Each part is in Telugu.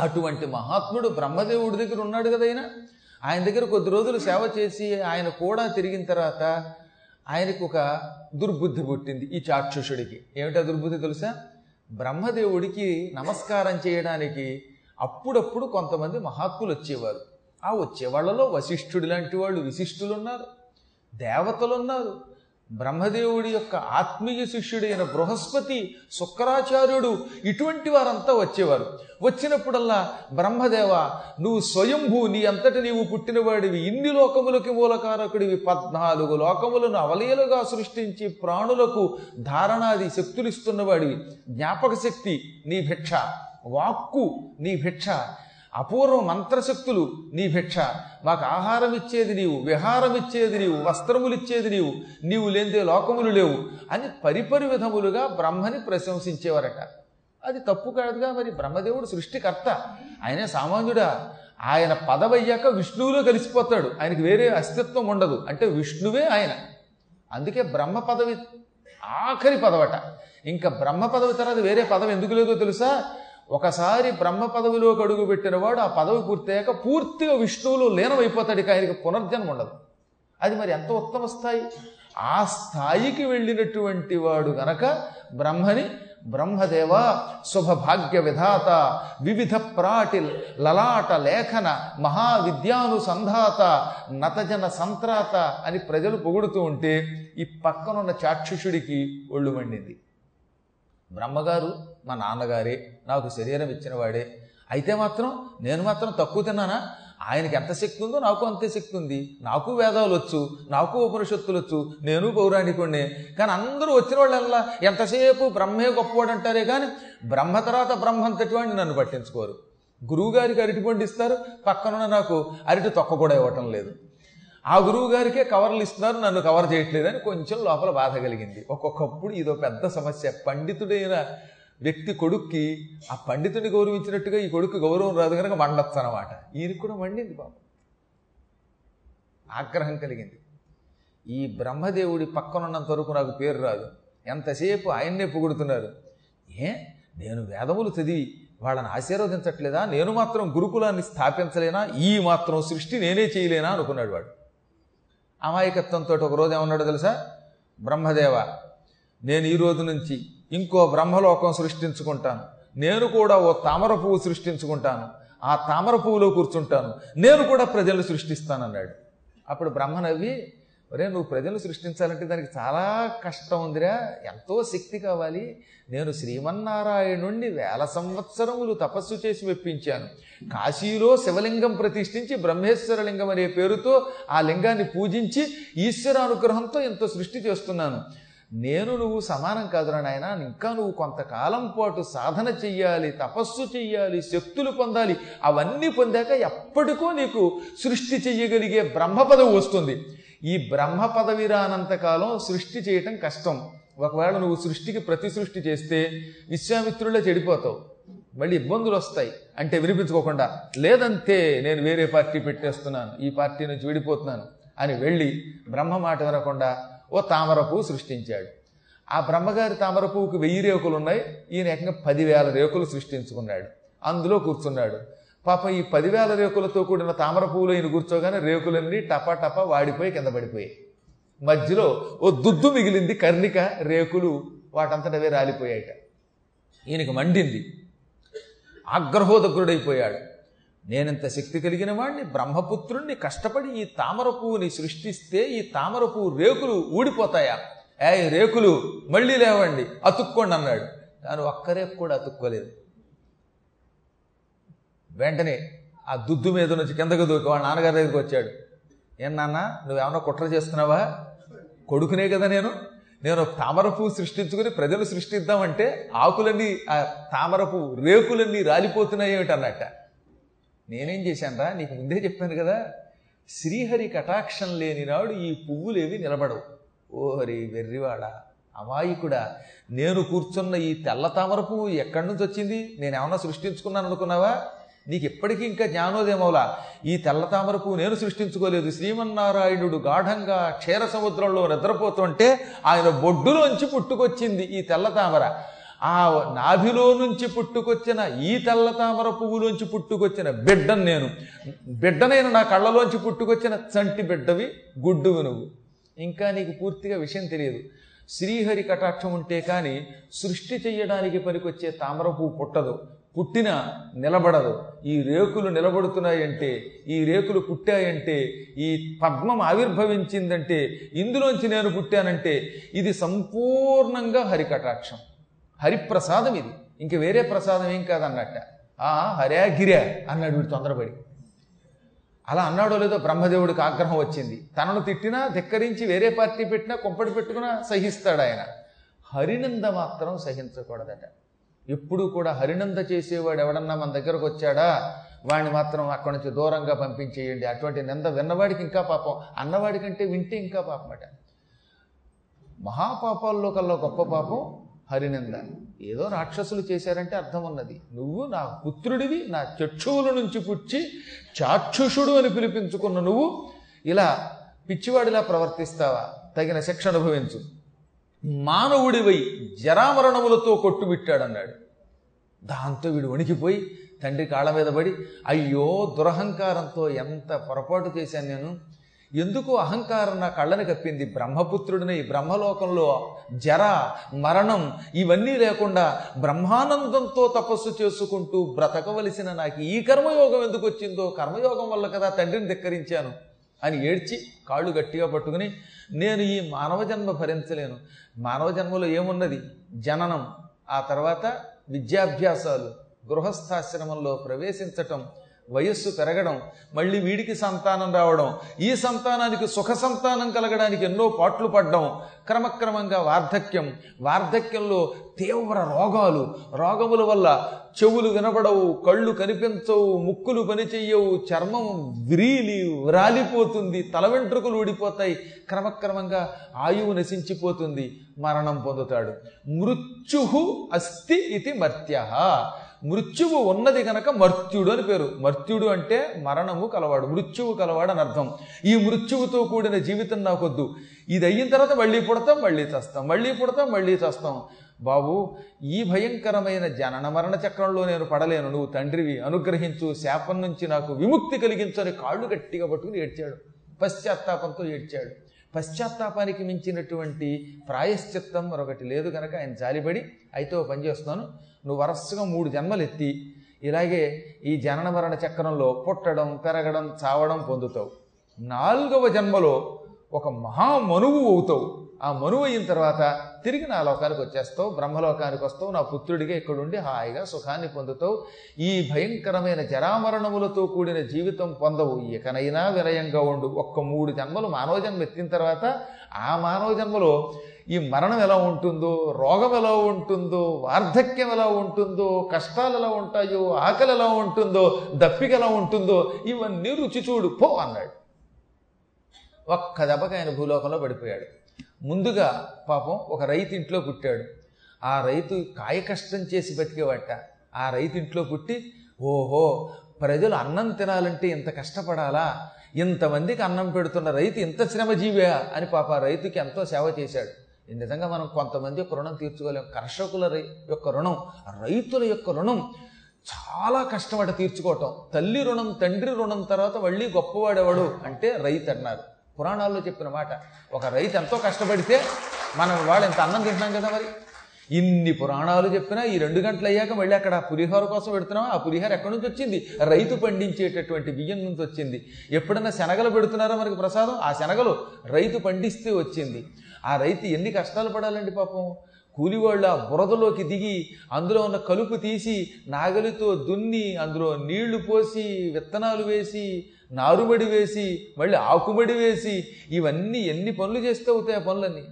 అటువంటి మహాత్ముడు బ్రహ్మదేవుడి దగ్గర ఉన్నాడు కదా ఆయన ఆయన దగ్గర కొద్ది రోజులు సేవ చేసి ఆయన కూడా తిరిగిన తర్వాత ఆయనకు ఒక దుర్బుద్ధి పుట్టింది ఈ చాక్షుషుడికి. ఏమిటా దుర్బుద్ధి తెలుసా? బ్రహ్మదేవుడికి నమస్కారం చేయడానికి అప్పుడప్పుడు కొంతమంది మహాత్ములు వచ్చేవారు. ఆ వచ్చేవాళ్ళలో వశిష్ఠుడి లాంటి వాళ్ళు విశిష్టులు ఉన్నారు దేవతలు ఉన్నారు బ్రహ్మదేవుడి యొక్క ఆత్మీయ శిష్యుడైన బృహస్పతి శుక్రాచార్యుడు ఇటువంటి వారంతా వచ్చేవారు. వచ్చినప్పుడల్లా బ్రహ్మదేవ నువ్వు స్వయంభూ నీ అంతటి నీవు పుట్టినవాడివి. ఇన్ని లోకములకి మూలకారకుడివి. పద్నాలుగు లోకములను అవలీలుగా సృష్టించి ప్రాణులకు ధారణాది శక్తులు ఇస్తున్నవాడివి. జ్ఞాపక శక్తి నీ భిక్ష. వాక్కు నీ భిక్ష. అపూర్వ మంత్రశక్తులు నీ భిక్ష. మాకు ఆహారం ఇచ్చేది నీవు విహారం ఇచ్చేది నీవు వస్త్రములు ఇచ్చేది నీవు నీవు లేనిదే లోకములు లేవు అని పరిపరి విధములుగా బ్రహ్మని ప్రశంసించేవారట. అది తప్పు కాదుగా మరి బ్రహ్మదేవుడు సృష్టికర్త. ఆయనే సామాన్యుడా. ఆయన పదవయ్యాక విష్ణువులో కలిసిపోతాడు. ఆయనకి వేరే అస్తిత్వం ఉండదు. అంటే విష్ణువే ఆయన. అందుకే బ్రహ్మ పదవి ఆఖరి పదవట. ఇంకా బ్రహ్మ పదవి తర్వాత వేరే పదవి ఎందుకు లేదో తెలుసా? ఒకసారి బ్రహ్మ పదవిలోకి అడుగు పెట్టినవాడు ఆ పదవి పూర్తయ్యాక పూర్తిగా విష్ణువులో లీనమైపోతాడు. ఆయనకి పునర్జన్మ ఉండదు. అది మరి ఎంత ఉత్తమ స్థాయి? ఆ స్థాయికి వెళ్ళినటువంటి వాడు గనక బ్రహ్మని బ్రహ్మదేవ శుభభాగ్య విధాత వివిధ ప్రాటి లలాట లేఖన మహావిద్యానుసంధాత నతజన సంత్రాత అని ప్రజలు పొగుడుతూ ఉంటే ఈ పక్కనున్న చాక్షుషుడికి ఒళ్ళు మండింది. బ్రహ్మగారు మా నాన్నగారే నాకు శరీరం ఇచ్చినవాడే. అయితే మాత్రం నేను మాత్రం తక్కువ తిన్నానా? ఆయనకి ఎంత శక్తి ఉందో నాకు అంతే శక్తి ఉంది నాకు వేదాలు వచ్చు నాకు ఉపనిషత్తులు వచ్చు నేను పౌరాణికుణ్ణే. కానీ అందరూ వచ్చిన వాళ్ళల్లా ఎంతసేపు బ్రహ్మే గొప్పవాడు అంటారే కానీ బ్రహ్మ తర్వాత బ్రహ్మంతటి వాడిని నన్ను పట్టించుకోరు. గురువుగారికి అరటి పండు ఇస్తారు పక్కనున్న నాకు అరటి తొక్క కూడా ఇవ్వటం లేదు. ఆ గురువు గారికే కవర్లు ఇస్తున్నారు నన్ను కవర్ చేయట్లేదని కొంచెం లోపల బాధ కలిగింది. ఒక్కొక్కప్పుడు ఇదో పెద్ద సమస్య. పండితుడైన వ్యక్తి కొడుక్కి ఆ పండితుడిని గౌరవించినట్టుగా ఈ కొడుకు గౌరవం రాదు కనుక మండొచ్చు అనమాట ఈయనకి కూడా మండింది బాబు ఆగ్రహం కలిగింది. ఈ బ్రహ్మదేవుడి పక్కనున్నంత వరకు నాకు పేరు రాదు. ఎంతసేపు ఆయన్నే పొగుడుతున్నారు. ఏ? నేను వేదములు చదివి వాళ్ళని ఆశీర్వదించట్లేదా? నేను మాత్రం గురుకులాన్ని స్థాపించలేనా? ఈ మాత్రం సృష్టి నేనే చేయలేనా? అనుకున్నాడు వాడు. అమాయకత్వంతో ఒక రోజు ఏమన్నాడు తెలుసా? బ్రహ్మదేవ నేను ఈ రోజు నుంచి ఇంకో బ్రహ్మలోకం సృష్టించుకుంటాను. నేను కూడా ఓ తామర పువ్వు సృష్టించుకుంటాను. ఆ తామర పువ్వులో కూర్చుంటాను. నేను కూడా ప్రజలు సృష్టిస్తానన్నాడు. అప్పుడు బ్రహ్మ నవ్వి ఒరే నువ్వు ప్రజలు సృష్టించాలంటే దానికి చాలా కష్టం ఉందిరా. ఎంతో శక్తి కావాలి. నేను శ్రీమన్నారాయణుణ్ణి వేల సంవత్సరములు తపస్సు చేసి మెప్పించాను. కాశీలో శివలింగం ప్రతిష్ఠించి బ్రహ్మేశ్వర లింగం అనే పేరుతో ఆ లింగాన్ని పూజించి ఈశ్వర అనుగ్రహంతో ఎంతో సృష్టి చేస్తున్నాను. నేను నువ్వు సమానం కాదురా నాయన. ఇంకా నువ్వు కొంతకాలం పాటు సాధన చెయ్యాలి తపస్సు చెయ్యాలి శక్తులు పొందాలి. అవన్నీ పొందాక ఎప్పటికో నీకు సృష్టి చెయ్యగలిగే బ్రహ్మ పదవి వస్తుంది. ఈ బ్రహ్మ పదవి రానంతకాలం సృష్టి చేయటం కష్టం. ఒకవేళ నువ్వు సృష్టికి ప్రతి సృష్టి చేస్తే విశ్వామిత్రుల్లో చెడిపోతావు. మళ్ళీ ఇబ్బందులు వస్తాయి. అంటే వినిపించుకోకుండా లేదంతే నేను వేరే పార్టీ పెట్టేస్తున్నాను. ఈ పార్టీ నుంచి విడిపోతున్నాను. అని వెళ్ళి బ్రహ్మ మాట వినకుండా ఓ తామర పువ్వు సృష్టించాడు. ఆ బ్రహ్మగారి తామర పువ్వుకు వెయ్యి రేకులు ఉన్నాయి ఈయన ఏకంగా పదివేల రేకులు సృష్టించుకున్నాడు. అందులో కూర్చున్నాడు. పాప ఈ పదివేల రేకులతో కూడిన తామర పువ్వులు ఈయన కూర్చోగానే రేకులన్నీ టపా టపా వాడిపోయి కింద పడిపోయాయి. మధ్యలో ఓ దుద్దు మిగిలింది కర్ణిక రేకులు వాటంతటవే రాలిపోయాయట. ఈయనకి మండింది. ఆగ్రహోదగ్రుడైపోయాడు. నేనంత శక్తి కలిగిన వాడిని బ్రహ్మపుత్రుణ్ణి కష్టపడి ఈ తామర పువ్వుని సృష్టిస్తే ఈ తామర పువ్వు రేకులు ఊడిపోతాయా? ఏ రేకులు మళ్ళీ లేవండి అతుక్కోండి అన్నాడు. కానీ ఒక్క రేపు కూడా అతుక్కోలేదు. వెంటనే ఆ దుద్దు మీద నుంచి కిందకు దూకి వాళ్ళ నాన్నగారి దగ్గరికి వచ్చాడు. ఏం నాన్న నువ్వేమన్నా కుట్ర చేస్తున్నావా? కొడుకునే కదా నేను. నేను తామర పువ్వు సృష్టించుకుని ప్రజలు సృష్టిద్దామంటే ఆకులన్నీ ఆ తామర పువ్వు రేకులన్నీ రాలిపోతున్నాయి ఏమిటి అన్నట్ట నేనేం చేశానరా నీకు ముందే చెప్పాను కదా. శ్రీహరి కటాక్షం లేని నాడు ఈ పువ్వులేవి నిలబడవు. ఓహరి వెర్రివాడ అమాయకుడా. నేను కూర్చున్న ఈ తెల్ల తామర పువ్వు ఎక్కడి నుంచి వచ్చింది? నేను ఏమన్నా సృష్టించుకున్నాను అనుకున్నావా నీకు ఎప్పటికీ ఇంకా జ్ఞానోదయమవులా. ఈ తెల్ల తామర పువ్వు నేను సృష్టించుకోలేదు. శ్రీమన్నారాయణుడు గాఢంగా క్షీర సముద్రంలో నిద్రపోతుంటే ఆయన బొడ్డులోంచి పుట్టుకొచ్చింది ఈ తెల్ల తామర. ఆ నాభిలో నుంచి పుట్టుకొచ్చిన ఈ తెల్ల తామర పువ్వులోంచి పుట్టుకొచ్చిన బిడ్డను నేను. బిడ్డనైన నా కళ్ళలోంచి పుట్టుకొచ్చిన చంటి బిడ్డవి గుడ్డువి నువ్వు. ఇంకా నీకు పూర్తిగా విషయం తెలియదు. శ్రీహరి కటాక్షం ఉంటే కానీ సృష్టి చేయడానికి పనికొచ్చే తామర పువ్వు పుట్టదు. పుట్టిన నిలబడదు. ఈ రేకులు నిలబడుతున్నాయంటే ఈ రేకులు పుట్టాయంటే ఈ పద్మం ఆవిర్భవించిందంటే ఇందులోంచి నేను పుట్టానంటే ఇది సంపూర్ణంగా హరికటాక్షం. హరిప్రసాదం ఇది. ఇంక వేరే ప్రసాదం ఏం కాదన్నట్ట. ఆ హరే గిర్యా అన్నాడు వీడు తొందరపడి. అలా అన్నాడో లేదో బ్రహ్మదేవుడికి ఆగ్రహం వచ్చింది. తనను తిట్టినా ధిక్కరించి వేరే పార్టీ పెట్టినా కొంపడి పెట్టుకున్నా సహిస్తాడు ఆయన హరినంద మాత్రం సహించకూడదట. ఎప్పుడు కూడా హరినంద చేసేవాడు ఎవడన్నా మన దగ్గరకు వచ్చాడా? వాడిని మాత్రం అక్కడి నుంచి దూరంగా పంపించేయండి. అటువంటి నింద విన్నవాడికి ఇంకా పాపం. అన్నవాడి కంటే వింటే ఇంకా పాపం అట మహాపాపాల్లో కల్లా గొప్ప పాపం హరినింద. ఏదో రాక్షసులు చేశారంటే అర్థం ఉన్నది. నువ్వు నా పుత్రుడివి నా చక్షువుల నుంచి పుచ్చి చాక్షుషుడు అని పిలిపించుకున్న నువ్వు ఇలా పిచ్చివాడిలా ప్రవర్తిస్తావా? తగిన శిక్ష అనుభవించు. మానవుడివై జరామరణములతో కొట్టుబిట్టాడన్నాడు. దాంతో వీడు వణికిపోయి తండ్రి కాళ్ళ మీద పడి అయ్యో దురహంకారంతో ఎంత పొరపాటు చేశాను నేను? ఎందుకు అహంకారం నా కళ్ళని కప్పింది? బ్రహ్మపుత్రుడిని బ్రహ్మలోకంలో జర మరణం ఇవన్నీ లేకుండా బ్రహ్మానందంతో తపస్సు చేసుకుంటూ బ్రతకవలసిన నాకు ఈ కర్మయోగం ఎందుకు వచ్చిందో కర్మయోగం వల్ల కదా తండ్రిని ధిక్కరించాను. అని ఏడ్చి కాళ్ళు గట్టిగా పట్టుకుని నేను ఈ మానవ జన్మ భరించలేను. మానవ జన్మలో ఏమున్నది? జననం. ఆ తర్వాత విద్యాభ్యాసాలు గృహస్థాశ్రమంలో ప్రవేశించటం వయస్సు పెరగడం మళ్ళీ వీడికి సంతానం రావడం ఈ సంతానానికి సుఖ సంతానం కలగడానికి ఎన్నో పాట్లు పడ్డం క్రమక్రమంగా వార్ధక్యం. వార్ధక్యంలో తీవ్ర రోగాలు. రోగముల వల్ల చెవులు వినబడవు కళ్ళు కనిపించవు ముక్కులు పనిచేయవు చర్మం విరీలి రాలిపోతుంది తల వెంట్రుకలు ఊడిపోతాయి. క్రమక్రమంగా ఆయువు నశించిపోతుంది మరణం పొందుతాడు. మృత్యు అస్థి ఇది మర్త్య మృత్యువు ఉన్నది కనుక మర్త్యుడు అని పేరు. మర్త్యుడు అంటే మరణము కలవాడు. మృత్యువు కలవాడు అని అర్థం. ఈ మృత్యువుతో కూడిన జీవితం నాకొద్దు ఇది అయిన తర్వాత మళ్ళీ పుడతాం మళ్ళీ చేస్తాం. మళ్ళీ పుడతాం మళ్ళీ చేస్తాం. బాబు ఈ భయంకరమైన జనన మరణ చక్రంలో నేను పడలేను. నువ్వు తండ్రివి. అనుగ్రహించు. శాపం నుంచి నాకు విముక్తి కలిగించని కాళ్ళు గట్టిగా పట్టుకుని ఏడ్చాడు. పశ్చాత్తాపంతో ఏడ్చాడు. పశ్చాత్తాపానికి మించినటువంటి ప్రాయశ్చిత్తం మరొకటి లేదు కనుక ఆయన జాలిపడి అయితే ఓ పని చేస్తున్నాను నువ్వు వరసగా మూడు జన్మలు ఎత్తి ఇలాగే ఈ జనన మరణ చక్రంలో పుట్టడం పెరగడం చావడం పొందుతావు. నాలుగవ జన్మలో ఒక మహామనువు అవుతావు. ఆ మనువు అయిన తర్వాత తిరిగి నా లోకానికి వచ్చేస్తావు బ్రహ్మలోకానికి వస్తావు నా పుత్రుడిగా ఇక్కడుండి హాయిగా సుఖాన్ని పొందుతావు. ఈ భయంకరమైన జరామరణములతో కూడిన జీవితం పొందవు. ఇకనైనా వినయంగా ఉండు. ఒక్క మూడు జన్మలు మానవ జన్మ ఎత్తిన తర్వాత ఆ మానవ జన్మలో ఈ మరణం ఎలా ఉంటుందో రోగం ఎలా ఉంటుందో వార్ధక్యం ఎలా ఉంటుందో కష్టాలు ఎలా ఉంటాయో ఆకలి ఎలా ఉంటుందో దప్పిక ఎలా ఉంటుందో ఇవన్నీ రుచి చూడు. పో అన్నాడు. ఒక్క దెబ్బకి ఆయన భూలోకంలో పడిపోయాడు. ముందుగా పాపం ఒక రైతు ఇంట్లో పుట్టాడు. ఆ రైతు కాయ కష్టం చేసి బతికేవాట. ఆ రైతు ఇంట్లో పుట్టి ఓహో ప్రజలు అన్నం తినాలంటే ఇంత కష్టపడాలా? ఇంతమందికి అన్నం పెడుతున్న రైతు ఇంత శ్రమజీవా? అని పాప ఆ రైతుకి ఎంతో సేవ చేశాడు. నిజంగా మనం కొంతమంది యొక్క రుణం తీర్చుకోలేం. కర్షకుల రై- యొక్క రుణం రైతుల యొక్క రుణం చాలా కష్టపడి తీర్చుకోవటం. తల్లి రుణం తండ్రి రుణం తర్వాత మళ్ళీ గొప్పవాడేవాడు అంటే రైతు అన్నారు పురాణాల్లో చెప్పిన మాట ఒక రైతు ఎంతో కష్టపడితే మనం వాళ్ళు ఎంత అన్నం తింటున్నాం కదా మరి? ఇన్ని పురాణాలు చెప్పినా ఈ రెండు గంటలు అయ్యాక మళ్ళీ అక్కడ పులిహోర కోసం పెడుతున్నాం ఆ పులిహోర ఎక్కడి నుంచి వచ్చింది? రైతు పండించేటటువంటి బియ్యం నుంచి వచ్చింది. ఎప్పుడన్నా శనగలు పెడుతున్నారా మనకి ప్రసాదం? ఆ శనగలు రైతు పండిస్తే వచ్చింది. ఆ రైతు ఎన్ని కష్టాలు పడాలండి పాపం? కూలివాళ్ళ బురదలోకి దిగి అందులో ఉన్న కలుపు తీసి నాగలితో దున్ని అందులో నీళ్ళు పోసి విత్తనాలు వేసి నారుమడి వేసి మళ్ళీ ఆకుమడి వేసి ఇవన్నీ ఎన్ని పనులు చేస్తే అవుతాయి ఆ పనులన్నీ?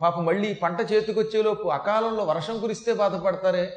పాపం మళ్ళీ పంట చేతికొచ్చేలోపు అకాలంలో వర్షం కురిస్తే బాధపడతారే?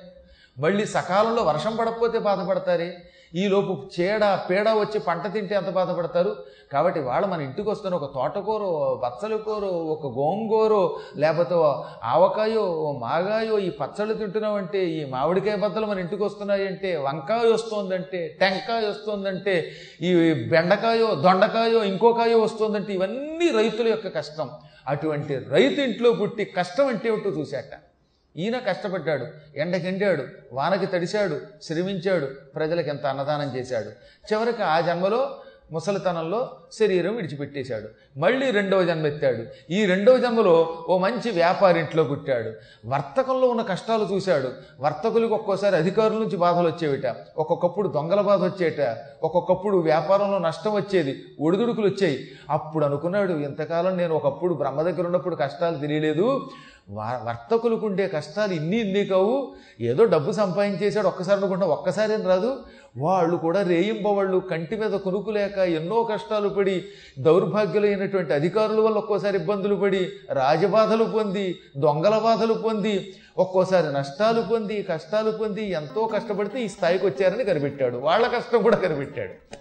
మళ్ళీ సకాలంలో వర్షం పడకపోతే బాధపడతారే? ఈలోపు చీడ పీడ వచ్చి పంట తింటే ఎంత బాధపడతారు? కాబట్టి వాళ్ళు మన ఇంటికి వస్తున్న ఒక తోటకూర బచ్చల కూర ఒక గోంగూరో లేకపోతే ఆవకాయో ఓ మాగాయో ఈ పచ్చళ్ళు తింటున్నామంటే ఈ మామిడికాయ బద్దలు మన ఇంటికి వస్తున్నాయంటే వంకాయ వస్తోందంటే టెంకాయ వస్తోందంటే ఈ బెండకాయో దొండకాయో ఇంకోకాయో వస్తోందంటే ఇవన్నీ రైతుల యొక్క కష్టం. అటువంటి రైతు ఇంట్లో పుట్టి కష్టం అంటే ఏమిటో చూశాట ఈయన కష్టపడ్డాడు ఎండకెండాడు వానకి తడిశాడు శ్రమించాడు ప్రజలకు ఎంత అన్నదానం చేశాడు. చివరికి ఆ జన్మలో ముసలితనంలో శరీరం విడిచిపెట్టేశాడు. మళ్ళీ రెండవ జన్మ ఎత్తాడు. ఈ రెండవ జన్మలో ఓ మంచి వ్యాపారింట్లో పుట్టాడు. వర్తకంలో ఉన్న కష్టాలు చూశాడు. వర్తకులకు ఒక్కోసారి అధికారుల నుంచి బాధలు వచ్చేవిట. ఒక్కొక్కప్పుడు దొంగల బాధ వచ్చేట. ఒక్కొక్కప్పుడు వ్యాపారంలో నష్టం వచ్చేది. ఒడిదుడుకులు వచ్చాయి. అప్పుడు అనుకున్నాడు ఇంతకాలం నేను ఒకప్పుడు బ్రహ్మ దగ్గర ఉన్నప్పుడు కష్టాలు తెలియలేదు. వర్తకులకు ఉండే కష్టాలు ఇన్ని ఇన్ని కావు. ఏదో డబ్బు సంపాదించేశాడు ఒక్కసారి అనుకుంటా ఒక్కసారి రాదు. వాళ్ళు కూడా రేయింబవాళ్ళు కంటి మీద కొనుక్కులేక ఎన్నో కష్టాలు పడి దౌర్భాగ్యులైనటువంటి అధికారుల వల్ల ఒక్కోసారి ఇబ్బందులు పడి రాజబాధలు పొంది దొంగల బాధలు పొంది ఒక్కోసారి నష్టాలు పొంది కష్టాలు పొంది ఎంతో కష్టపడితే ఈ స్థాయికి వచ్చారని కనిపెట్టాడు. వాళ్ళ కష్టం కూడా కనిపెట్టాడు.